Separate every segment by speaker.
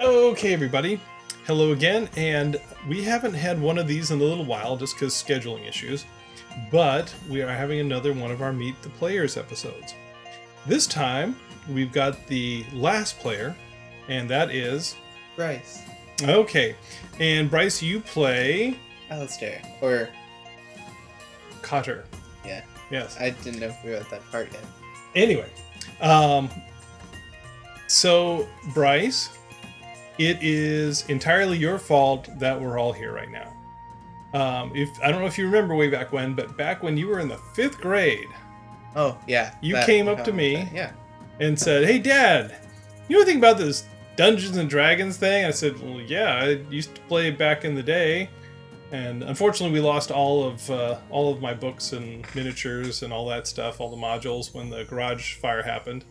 Speaker 1: Okay, everybody. Hello again, and we haven't had one of these in a little while just because scheduling issues, but we are having another one of our Meet the Players episodes. This time, we've got the last player, and that is.
Speaker 2: Bryce.
Speaker 1: Okay, and Bryce, you play.
Speaker 2: Alistair. Or.
Speaker 1: Cotter.
Speaker 2: Yeah.
Speaker 1: Yes.
Speaker 2: I didn't know if we were at that part yet.
Speaker 1: Anyway, um, so Bryce, it is entirely your fault that we're all here right now. Um, if I don't know if you remember way back when, but back when you were in the fifth grade,
Speaker 2: Oh, yeah.
Speaker 1: You
Speaker 2: that-
Speaker 1: came up to me.
Speaker 2: that- Yeah.
Speaker 1: and said, "Hey, Dad, you know anything about this Dungeons and Dragons thing?" I said, "Well, yeah, I used to play back in the day." And unfortunately, we lost all of uh, all of my books and miniatures and all that stuff, all the modules when the garage fire happened.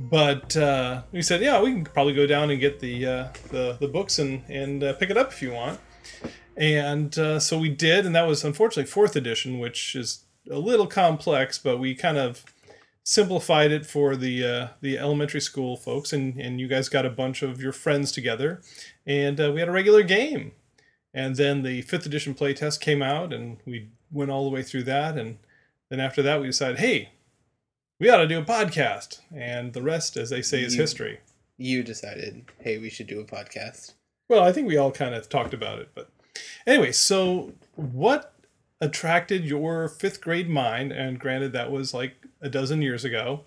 Speaker 1: But uh, we said, "Yeah, we can probably go down and get the uh, the, the books and and uh, pick it up if you want." And uh, so we did, and that was unfortunately fourth edition, which is a little complex, but we kind of simplified it for the uh, the elementary school folks, and and you guys got a bunch of your friends together, and uh, we had a regular game, and then the fifth edition playtest came out, and we went all the way through that, and then after that we decided, hey, we ought to do a podcast, and the rest, as they say, is
Speaker 2: You-
Speaker 1: history.
Speaker 2: You decided, hey, we should do a podcast.
Speaker 1: Well, I think we all kind of talked about it, but anyway, so what attracted your fifth grade mind? And granted, that was like a dozen years ago,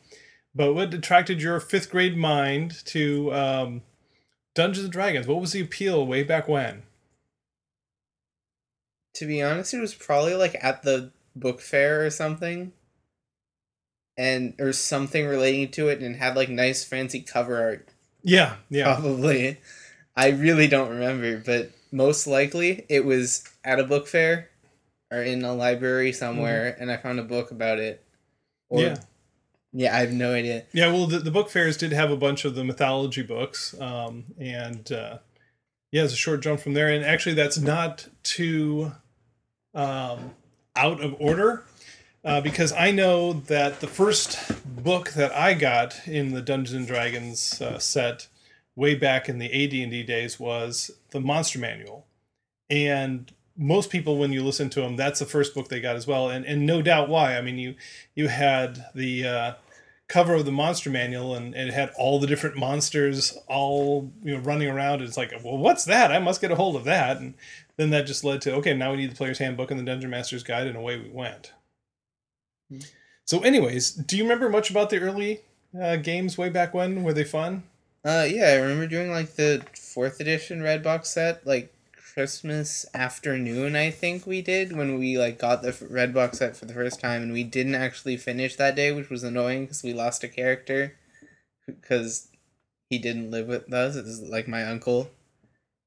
Speaker 1: but what attracted your fifth grade mind to um, Dungeons and Dragons? What was the appeal way back when?
Speaker 2: To be honest, it was probably like at the book fair or something. And or something relating to it and had like nice fancy cover art
Speaker 1: Yeah, yeah,
Speaker 2: probably. I really don't remember, but most likely it was at a book fair or in a library somewhere, and I found a book about it. Or,
Speaker 1: Mm-hmm. yeah,
Speaker 2: yeah, I have no idea.
Speaker 1: yeah. Well, the, the book fairs did have a bunch of the mythology books, um, and uh, yeah, it's a short jump from there. And actually, that's not too um, out of order uh, because I know that the first book that I got in the Dungeons and Dragons uh, set way back in the AD&D days was the Monster Manual, and most people, when you listen to them, that's the first book they got as well, and and no doubt why. I mean, you you had the uh, cover of the Monster Manual, and, and it had all the different monsters all you know running around. It's like, well, what's that? I must get a hold of that, and then that just led to okay, now we need the player's handbook and the dungeon master's guide, and away we went.
Speaker 2: Hmm.
Speaker 1: So, anyways, do you remember much about the early uh, games way back when? Were they fun?
Speaker 2: Uh, yeah, I remember doing like the fourth edition red box set, like Christmas afternoon. I think we did when we like got the red box set for the first time, and we didn't actually finish that day, which was annoying because we lost a character because he didn't live with us. It was like my uncle,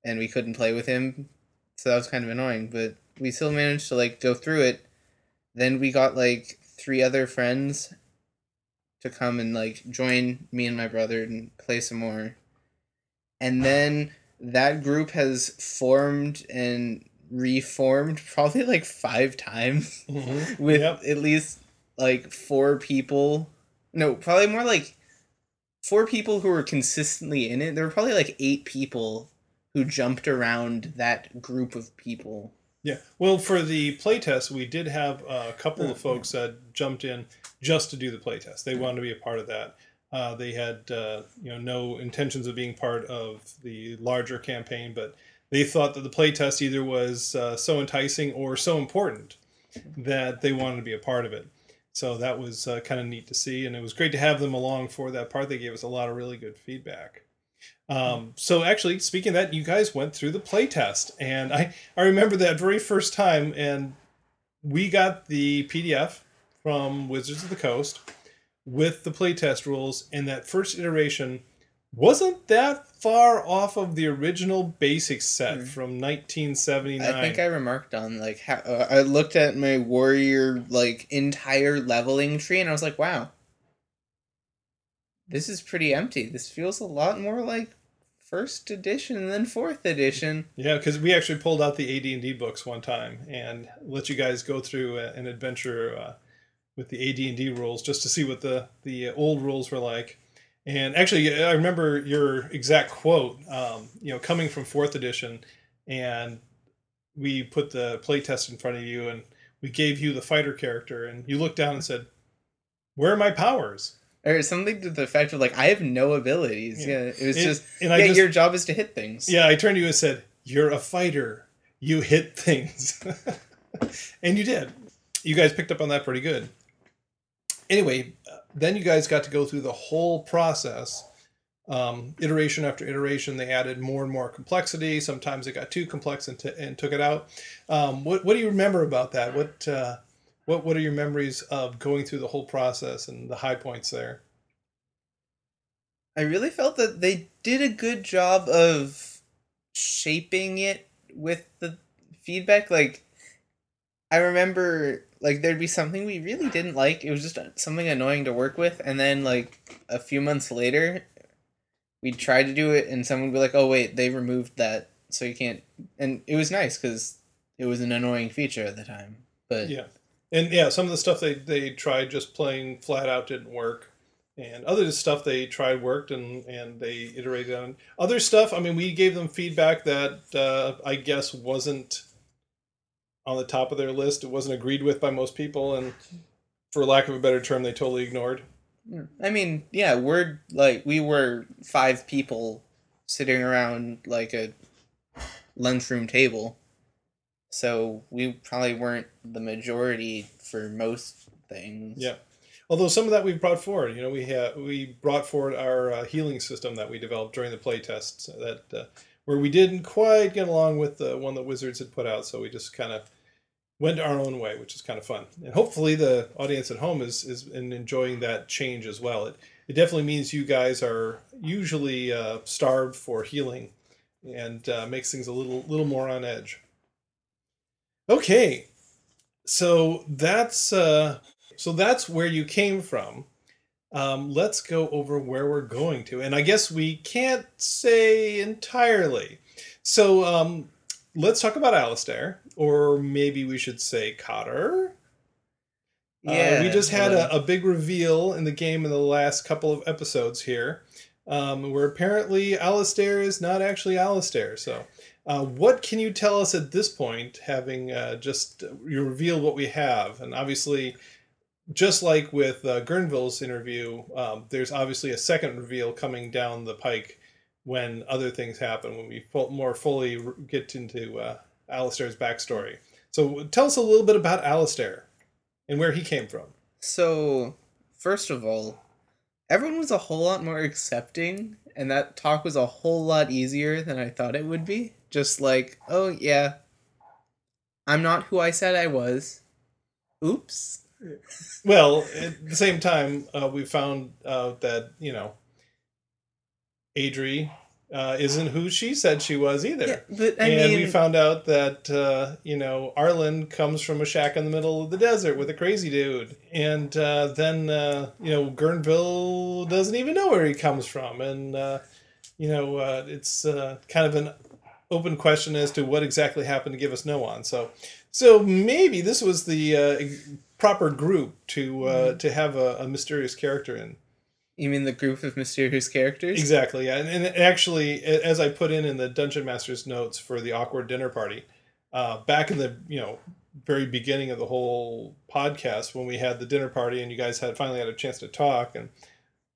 Speaker 2: and we couldn't play with him, so that was kind of annoying. But we still managed to like go through it. Then we got like three other friends to come and like join me and my brother and play some more. And then that group has formed and reformed probably like five times mm-hmm. with
Speaker 1: Yep.
Speaker 2: at least like four people. No, probably more like four people who were consistently in it. There were probably like eight people who jumped around that group of people.
Speaker 1: Yeah. Well, for the playtest, we did have a couple of mm-hmm. folks that jumped in just to do the playtest. They wanted to be a part of that. Uh, they had uh, you know no intentions of being part of the larger campaign, but they thought that the playtest either was uh, so enticing or so important that they wanted to be a part of it. So that was uh, kind of neat to see, and it was great to have them along for that part. They gave us a lot of really good feedback. Um, so actually, speaking of that, you guys went through the playtest, and I I remember that very first time, and we got the PDF from Wizards of the Coast with the playtest rules, and that first iteration wasn't that far off of the original basic set
Speaker 2: Hmm.
Speaker 1: from 1979.
Speaker 2: I think I remarked on like how uh, I looked at my warrior like entire leveling tree and I was like, wow, this is pretty empty. This feels a lot more like first edition than fourth edition.
Speaker 1: Yeah, because we actually pulled out the AD and D books one time and let you guys go through a, an adventure uh, with the AD and D rules just to see what the the old rules were like. And actually, I remember your exact quote. Um, you know, coming from fourth edition, and we put the playtest in front of you, and we gave you the fighter character, and you looked down and said, "Where are my powers?"
Speaker 2: Or something to the effect of like, I have no abilities.
Speaker 1: Yeah.
Speaker 2: Yeah, it was just
Speaker 1: and I
Speaker 2: yeah.
Speaker 1: just-
Speaker 2: your job is to hit things.
Speaker 1: Yeah, I turned to you and said, You're a fighter. You hit things. and you did. You guys picked up on that pretty good. Anyway, then you guys got to go through the whole process. Um, iteration after iteration, they added more and more complexity. Sometimes it got too complex and, t- and took it out. Um, what, what do you remember about that? What, uh, what, what are your memories of going through the whole process and the high points there?
Speaker 2: I really felt that they did a good job of shaping it with the feedback. Like, I remember, like, there'd be something we really didn't like. It was just something annoying to work with. And then, like, a few months later, we'd try to do it, and someone would be like, oh, wait, they removed that. So you can't. And it was nice because it was an annoying feature at the time. But
Speaker 1: Yeah, and yeah, some of the stuff they they tried just playing flat out didn't work, and other stuff they tried worked and and they iterated on. Other stuff, I mean, we gave them feedback that uh, I guess wasn't on the top of their list. It wasn't agreed with by most people, and for lack of a better term, they totally ignored.
Speaker 2: I mean, yeah, we're like we were five people sitting around like a lunchroom table. So we probably weren't the majority for most things.
Speaker 1: Yeah. Although some of that we've brought forward, you know, we have we brought forward our uh, healing system that we developed during the play tests that uh, where we didn't quite get along with the one that Wizards had put out, so we just kind of went our own way, which is kind of fun. And hopefully the audience at home is is enjoying that change as well. It it definitely means you guys are usually uh, starved for healing, and uh, makes things a little little more on edge. Okay, so that's uh, so that's where you came from. Um, let's go over where we're going to, and I guess we can't say entirely. So um, let's talk about Alistair, or maybe we should say Cotter.
Speaker 2: Yeah.
Speaker 1: Uh, we just had
Speaker 2: uh,
Speaker 1: a, a big reveal in the game in the last couple of episodes here, um, where apparently Alistair is not actually Alistair. So, uh, what can you tell us at this point, having uh, just you revealed what we have? And obviously, just like with uh, Gurnville's interview, um, there's obviously a second reveal coming down the pike when other things happen, when we more fully get into uh, Alistair's backstory. So, tell us a little bit about Alistair and where he came from.
Speaker 2: So, first of all, everyone was a whole lot more accepting, and that talk was a whole lot easier than I thought it would be. Just like, oh yeah, I'm not who I said I was. Oops.
Speaker 1: Well, at the same time, uh, we found out that you know, Adri uh, isn't who she said she was either.
Speaker 2: Yeah, but I
Speaker 1: and
Speaker 2: mean,
Speaker 1: we found out that uh, you know Arlen comes from a shack in the middle of the desert with a crazy dude, and uh, then uh, you know Gurnville doesn't even know where he comes from, and uh, you know uh, it's uh, kind of an open question as to what exactly happened to give us no one. So, so maybe this was the uh, proper group to uh, to have a, a mysterious character in.
Speaker 2: You mean the group of mysterious characters?
Speaker 1: Exactly, yeah. and, and actually, as I put in in the Dungeon Master's notes for the awkward dinner party, uh, back in the you know very beginning of the whole podcast when we had the dinner party and you guys had finally had a chance to talk, and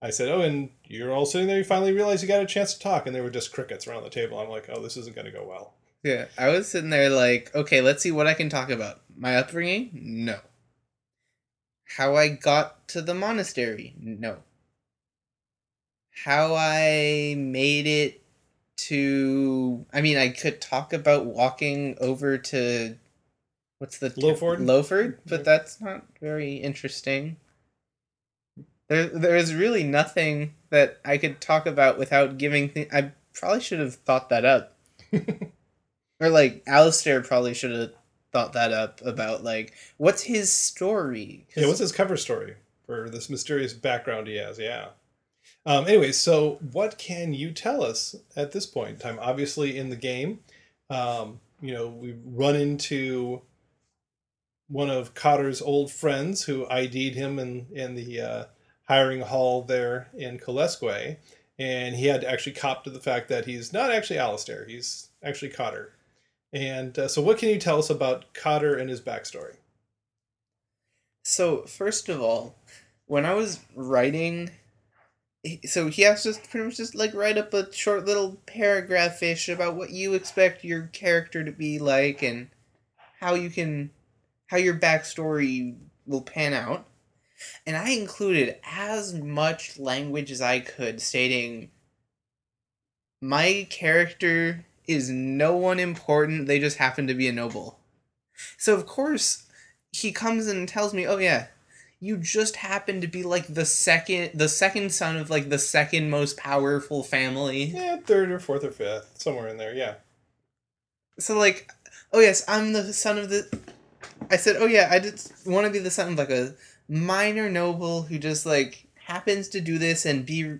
Speaker 1: I said, "Oh, and you're all sitting there. You finally realized you got a chance to talk," and there were just crickets around the table. I'm like, "Oh, this isn't going to go well."
Speaker 2: Yeah, I was sitting there like, okay, let's see what I can talk about. My upbringing? No. How I got to the monastery? No. How I made it to. I mean, I could talk about walking over to. What's the.
Speaker 1: Lowford?
Speaker 2: Lowford, but that's not very interesting. There, there's really nothing that I could talk about without giving. Th- I probably should have thought that up. Or like Alistair probably should have thought that up about like what's his story.
Speaker 1: Yeah, what's his cover story for this mysterious background he has? Yeah. Um, anyway, so what can you tell us at this point in time? Obviously, in the game, um, you know, we run into one of Cotter's old friends who ID'd him in in the uh, hiring hall there in Kalesque, and he had to actually cop to the fact that he's not actually Alistair; he's actually Cotter. And uh, so, what can you tell us about Cotter and his backstory?
Speaker 2: So first of all, when I was writing, so he has to pretty much just like write up a short little paragraph ish about what you expect your character to be like and how you can, how your backstory will pan out. And I included as much language as I could, stating my character is no one important. They just happen to be a noble. So of course he comes and tells me, "Oh yeah, you just happen to be like the second the second son of like the second most powerful family."
Speaker 1: Yeah, third or fourth or fifth, somewhere in there. Yeah.
Speaker 2: So like, "Oh yes, I'm the son of the I said, "Oh yeah, I just want to be the son of like a minor noble who just like happens to do this and be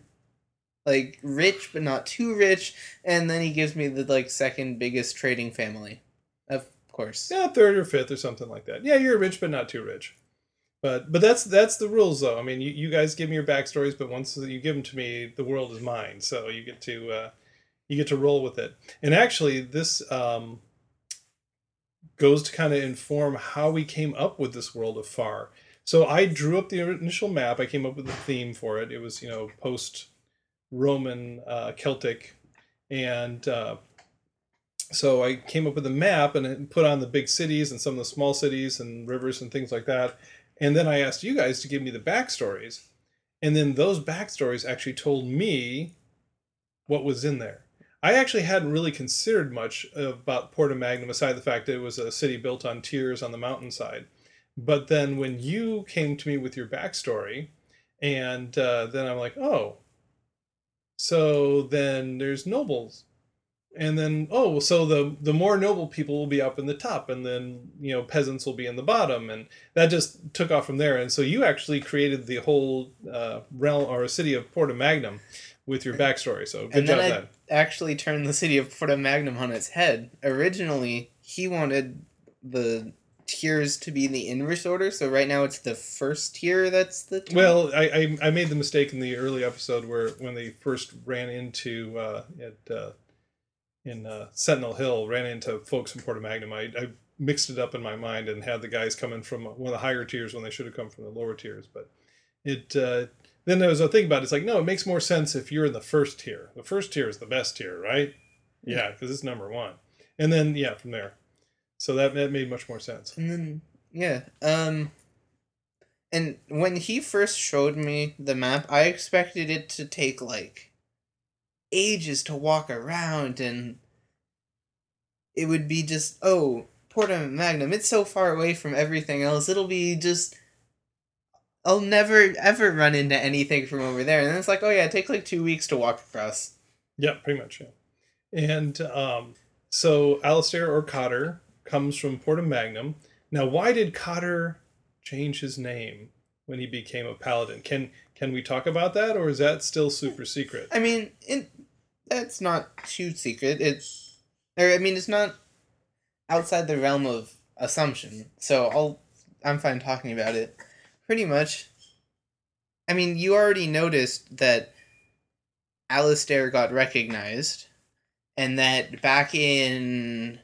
Speaker 2: like rich but not too rich." And then he gives me the like second biggest trading family. Of course.
Speaker 1: Yeah, third or fifth or something like that. Yeah, you're rich, but not too rich. But but that's that's the rules, though. I mean, you, you guys give me your backstories, but once you give them to me, the world is mine. So you get to uh, you get to roll with it. And actually, this um, goes to kind of inform how we came up with this world of Far. So I drew up the initial map. I came up with a theme for it. It was you know post Roman uh, Celtic, and uh, so I came up with a map and put on the big cities and some of the small cities and rivers and things like that. And then I asked you guys to give me the backstories. And then those backstories actually told me what was in there. I actually hadn't really considered much about Porta Magnum aside the fact that it was a city built on tiers on the mountainside. But then when you came to me with your backstory, and uh, then I'm like, oh, so then there's nobles and then oh so the the more noble people will be up in the top and then you know peasants will be in the bottom and that just took off from there and so you actually created the whole uh, realm or city of porta magnum with your backstory so good
Speaker 2: and
Speaker 1: job
Speaker 2: then
Speaker 1: then
Speaker 2: actually turned the city of Porta Magnum on its head. Originally, he wanted the tiers to be in the inverse order, so right now it's the first tier that's the top.
Speaker 1: well I, I i made the mistake in the early episode where when they first ran into uh at uh in uh, Sentinel Hill, ran into folks from Porta Magnum. I, I mixed it up in my mind and had the guys coming from one of the higher tiers when they should have come from the lower tiers. But it uh, then there was a thing about it. It's like no, it makes more sense if you're in the first tier. The first tier is the best tier, right? Yeah, because it's number one. And then yeah, from there. So that that made much more sense.
Speaker 2: And then yeah, um and when he first showed me the map, I expected it to take like ages to walk around and it would be just oh, Porta Magnum, it's so far away from everything else. It'll be just I'll never ever run into anything from over there. And then it's like, oh yeah, take like 2 weeks to walk across.
Speaker 1: Yeah, pretty much. Yeah. And um, so Alistair or Cotter comes from Porta Magnum. Now, why did Cotter change his name when he became a paladin? Can can we talk about that, or is that still super secret?
Speaker 2: I mean, it that's not too secret. It's or I mean, it's not outside the realm of assumption. So I'll I'm fine talking about it. Pretty much. I mean, you already noticed that Alistair got recognized, and that back in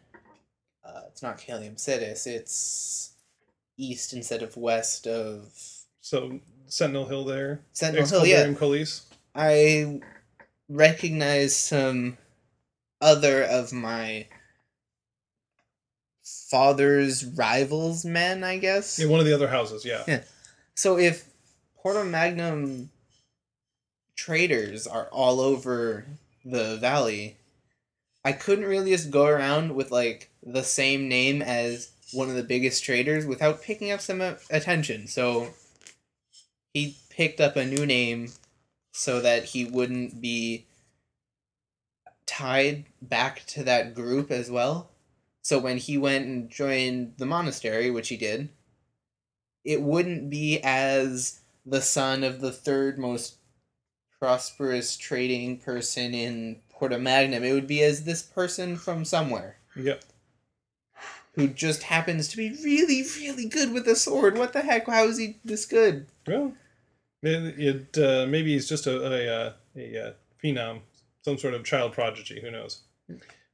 Speaker 2: uh, it's not Calium Sidis, it's east instead of west of
Speaker 1: So Sentinel Hill there,
Speaker 2: Sentinel Hill. Yeah,
Speaker 1: Excaliburium Colis.
Speaker 2: I recognize some other of my father's rivals men, I guess.
Speaker 1: Yeah, one of the other houses. Yeah.
Speaker 2: Yeah. So if Porta Magnum traders are all over the valley, I couldn't really just go around with like the same name as one of the biggest traders without picking up some attention. So he picked up a new name so that he wouldn't be tied back to that group as well. So when he went and joined the monastery, which he did, it wouldn't be as the son of the third most prosperous trading person in Porta Magnum. It would be as this person from somewhere
Speaker 1: Yep.
Speaker 2: who just happens to be really, really good with a sword. What the heck? How is he this good?
Speaker 1: Well, it, uh, maybe he's just a a, a, uh phenom, some sort of child prodigy. Who knows?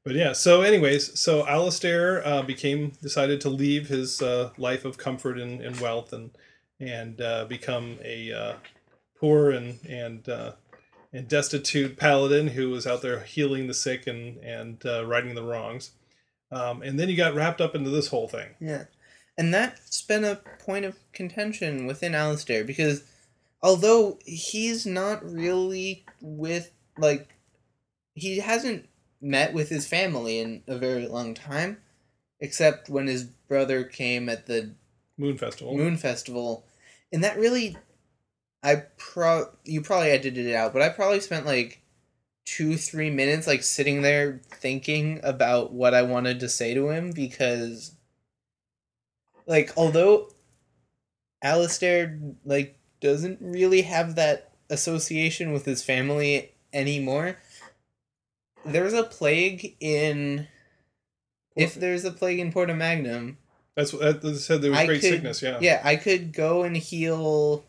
Speaker 1: But yeah. So, anyways, so Alistair uh, became decided to leave his uh, life of comfort and, and wealth and and uh, become a uh, poor and and uh, and destitute paladin who was out there healing the sick and and uh, righting the wrongs. Um, and then you got wrapped up into this whole thing.
Speaker 2: Yeah. And that's been a point of contention within Alistair because although he's not really with, like, he hasn't met with his family in a very long time, except when his brother came at the
Speaker 1: Moon Festival.
Speaker 2: Moon Festival. And that really, I pro, you probably edited it out, but I probably spent like two, three minutes like sitting there thinking about what I wanted to say to him because like although Alistair like doesn't really have that association with his family anymore, there's a plague in if there's a plague in Porta Magnum,
Speaker 1: That's what that, said. There was
Speaker 2: I
Speaker 1: great
Speaker 2: could-
Speaker 1: sickness. Yeah.
Speaker 2: yeah, I could go and heal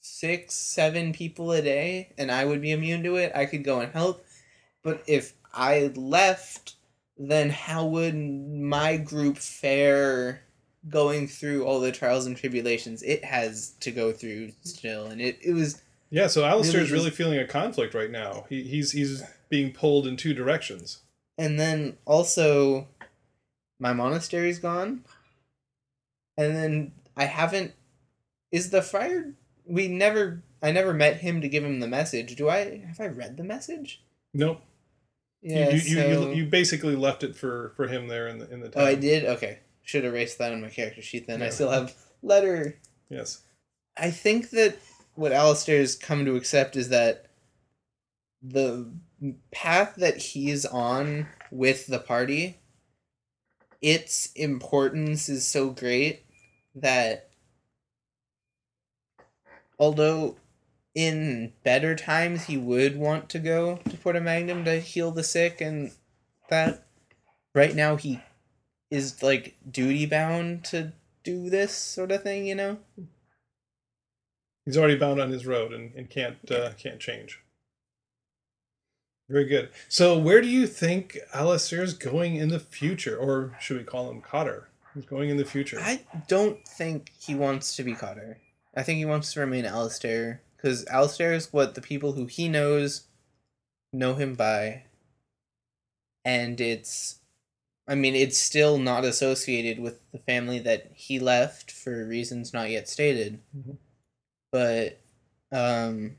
Speaker 2: six, seven people a day, and I would be immune to it. I could go and help, but if I left, then how would my group fare going through all the trials and tribulations it has to go through still? And it, it was
Speaker 1: Yeah, so Alistair's
Speaker 2: Really
Speaker 1: really, feeling a conflict right now. He, he's he's being pulled in two directions.
Speaker 2: and then also my monastery's gone and then i haven't is the friar we never i never met him to give him the message do i have i read the message
Speaker 1: Nope.
Speaker 2: yeah
Speaker 1: you, you,
Speaker 2: so,
Speaker 1: you, you, you basically left it for, for him there in the in the town.
Speaker 2: oh i did okay should erase that on my character sheet then. I still have letter.
Speaker 1: Yes.
Speaker 2: I think that what Alistair's come to accept is that the path that he's on with the party, its importance is so great that although in better times he would want to go to Porta Magnum to heal the sick and that right now he is like duty bound to do this sort of thing, you know?
Speaker 1: He's already bound on his road and, and can't uh, can't change. Very good. So where do you think Alistair's going in the future? Or should we call him Cotter? He's going in the future.
Speaker 2: I don't think he wants to be Cotter. I think he wants to remain Alistair because Alistair is what the people who he knows know him by, and it's, I mean, it's still not associated with the family that he left for reasons not yet stated,
Speaker 1: Mhm.
Speaker 2: but, um,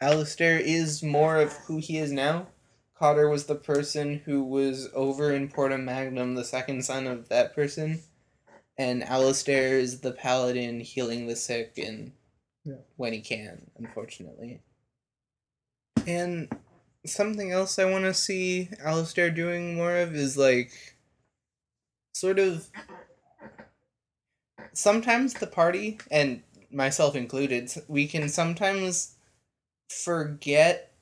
Speaker 2: Alistair is more of who he is now. Cotter was the person who was over in Porta Magnum, the second son of that person. And Alistair is the paladin healing the sick and
Speaker 1: Yeah.
Speaker 2: when he can, unfortunately. And something else I want to see Alistair doing more of is like sort of sometimes the party and myself included we can sometimes forget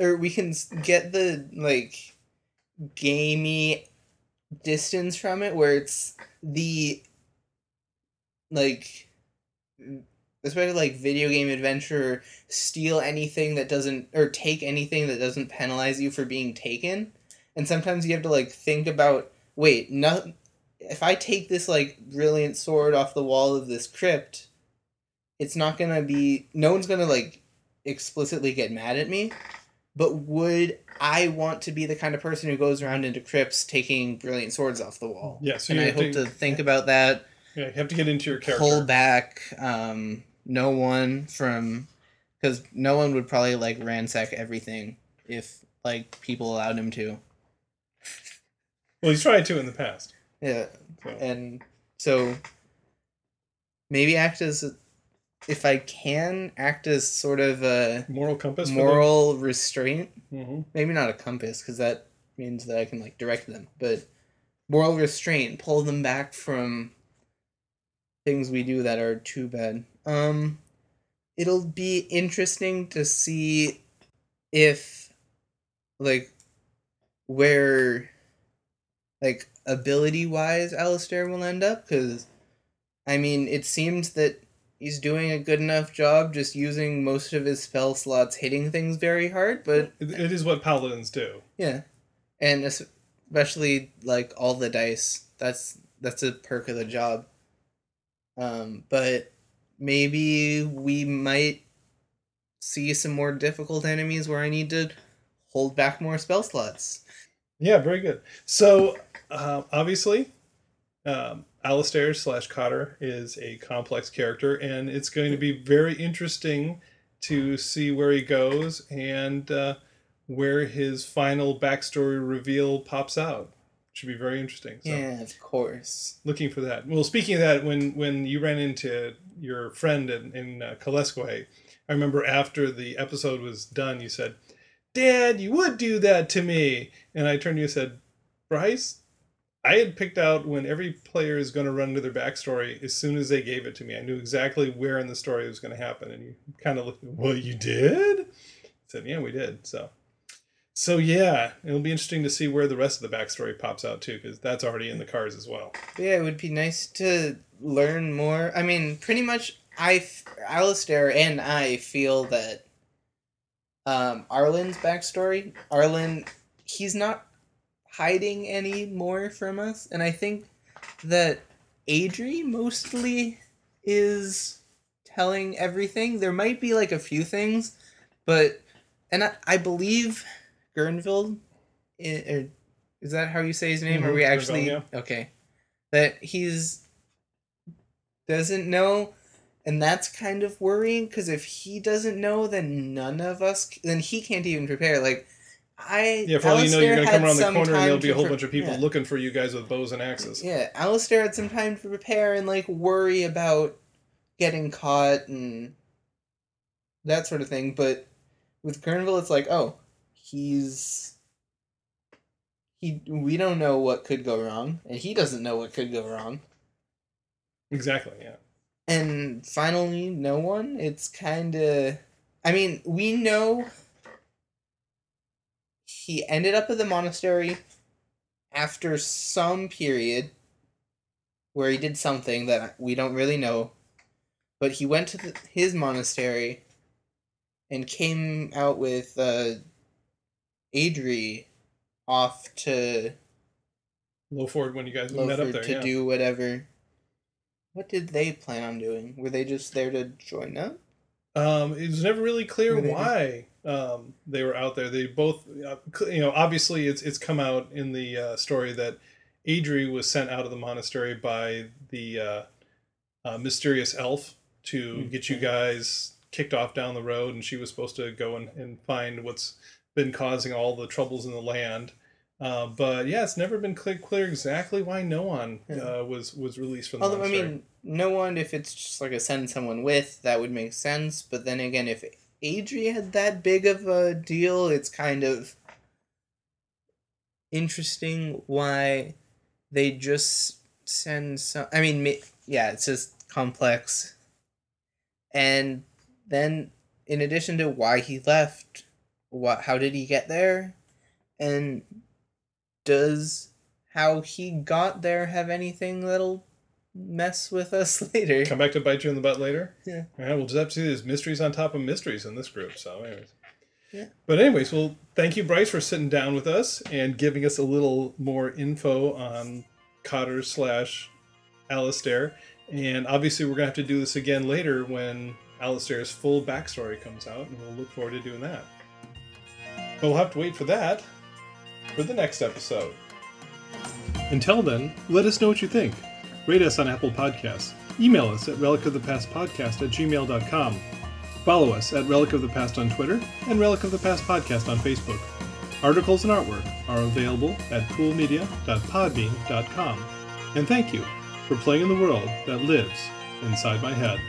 Speaker 2: or we can get the like gamey distance from it where it's the like especially like video game adventure steal anything that doesn't or take anything that doesn't penalize you for being taken. And sometimes you have to like think about wait no if i take this like brilliant sword off the wall of this crypt it's not gonna be no one's gonna like explicitly get mad at me. But would i want to be the kind of person who goes around into crypts taking brilliant swords off the wall?
Speaker 1: Yeah, so
Speaker 2: and i hope
Speaker 1: to-
Speaker 2: to think about that
Speaker 1: yeah, you have to get into your character.
Speaker 2: pull back um no one from because no one would probably like ransack everything if like people allowed him to
Speaker 1: Well, he's tried to in the past.
Speaker 2: yeah
Speaker 1: So.
Speaker 2: and so maybe act as if i can act as sort of a
Speaker 1: Moral compass.
Speaker 2: moral restraint
Speaker 1: hmm
Speaker 2: maybe not a compass because that means that i can like direct them but moral restraint pull them back from things we do that are too bad um it'll be interesting to see if like where like ability wise Alistair will end up because I mean it seems that he's doing a good enough job just using most of his spell slots hitting things very hard but
Speaker 1: It, it is what paladins do.
Speaker 2: yeah and especially like all the dice that's that's a perk of the job um but maybe we might see some more difficult enemies where i need to hold back more spell slots
Speaker 1: Yeah, very good. So, uh, obviously, um, Alistair slash Cotter is a complex character, and it's going to be very interesting to see where he goes and uh, where his final backstory reveal pops out. Should be very interesting. So,
Speaker 2: yeah of course
Speaker 1: looking for that. Well, speaking of that, when when you ran into your friend in in uh, Kalesque, I remember after the episode was done, you said, "Dad, you would do that to me," and I turned to you and said, "Bryce." I had picked out when every player is going to run to their backstory as soon as they gave it to me. I knew exactly where in the story it was going to happen. And you kind of looked, well, you did? I said, yeah, we did. So, so yeah, it'll be interesting to see where the rest of the backstory pops out too, because that's already in the cars as well.
Speaker 2: Yeah it would be nice to learn more. I mean pretty much I, alistair and i feel that um arlen's backstory arlen he's not hiding any more from us. And i think that adri mostly is telling everything. There might be like a few things but and i, I believe gernville i- or is that how you say his name? Are
Speaker 1: Mhm,
Speaker 2: we
Speaker 1: Gernville,
Speaker 2: actually
Speaker 1: yeah.
Speaker 2: okay. That he's doesn't know and that's kind of worrying because if he doesn't know then none of us then he can't even prepare like i
Speaker 1: Yeah, for all you know, you're to come around the corner and there'll be a whole
Speaker 2: pre-
Speaker 1: bunch of people
Speaker 2: yeah.
Speaker 1: looking for you guys with bows and axes.
Speaker 2: yeah Alistair had some time to prepare and like worry about getting caught and that sort of thing but with Gernville it's like oh he's he we don't know what could go wrong and he doesn't know what could go wrong
Speaker 1: Exactly, yeah.
Speaker 2: and finally no one it's kind of i mean we know he ended up at the monastery after some period where he did something that we don't really know but he went to the, his monastery and came out with uh adri off to
Speaker 1: Lowford when you guys met up there.
Speaker 2: to
Speaker 1: yeah.
Speaker 2: do whatever what did they plan on doing were they just there to join up
Speaker 1: Um, it was never really clear
Speaker 2: they-
Speaker 1: why um, they were out there. They both, uh, you know, obviously it's it's come out in the uh, story that Adri was sent out of the monastery by the uh, uh, mysterious elf to
Speaker 2: Mhm.
Speaker 1: get you guys kicked off down the road, and she was supposed to go and, and find what's been causing all the troubles in the land. Uh, but yeah, it's never been clear, clear exactly why no one uh, was was released from the
Speaker 2: Although I mean, no one. If it's just like a send someone with, that would make sense. But then again, if Adri had that big of a deal, it's kind of interesting why they just send some. I mean, yeah, it's just complex. And then, in addition to why he left, what? How did he get there? And does how he got there have anything that'll mess with us later?
Speaker 1: Come back to bite you in the butt later.
Speaker 2: Yeah.
Speaker 1: Yeah, we'll just have to see there's mysteries on top of mysteries in this group. So, anyways.
Speaker 2: Yeah.
Speaker 1: But anyways, well, thank you, Bryce, for sitting down with us and giving us a little more info on Cotter slash Alistair. And obviously, we're gonna have to do this again later when Alistair's full backstory comes out, and we'll look forward to doing that. But we'll have to wait for that for the next episode. Until then, let us know what you think. Rate us on Apple Podcasts. Email us at relicofthepastpodcast at gmail.com. Follow us at Relic of the Past on Twitter and Relic of the Past Podcast on Facebook. Articles and artwork are available at coolmedia.podbean.com. And thank you for playing in the world that lives inside my head.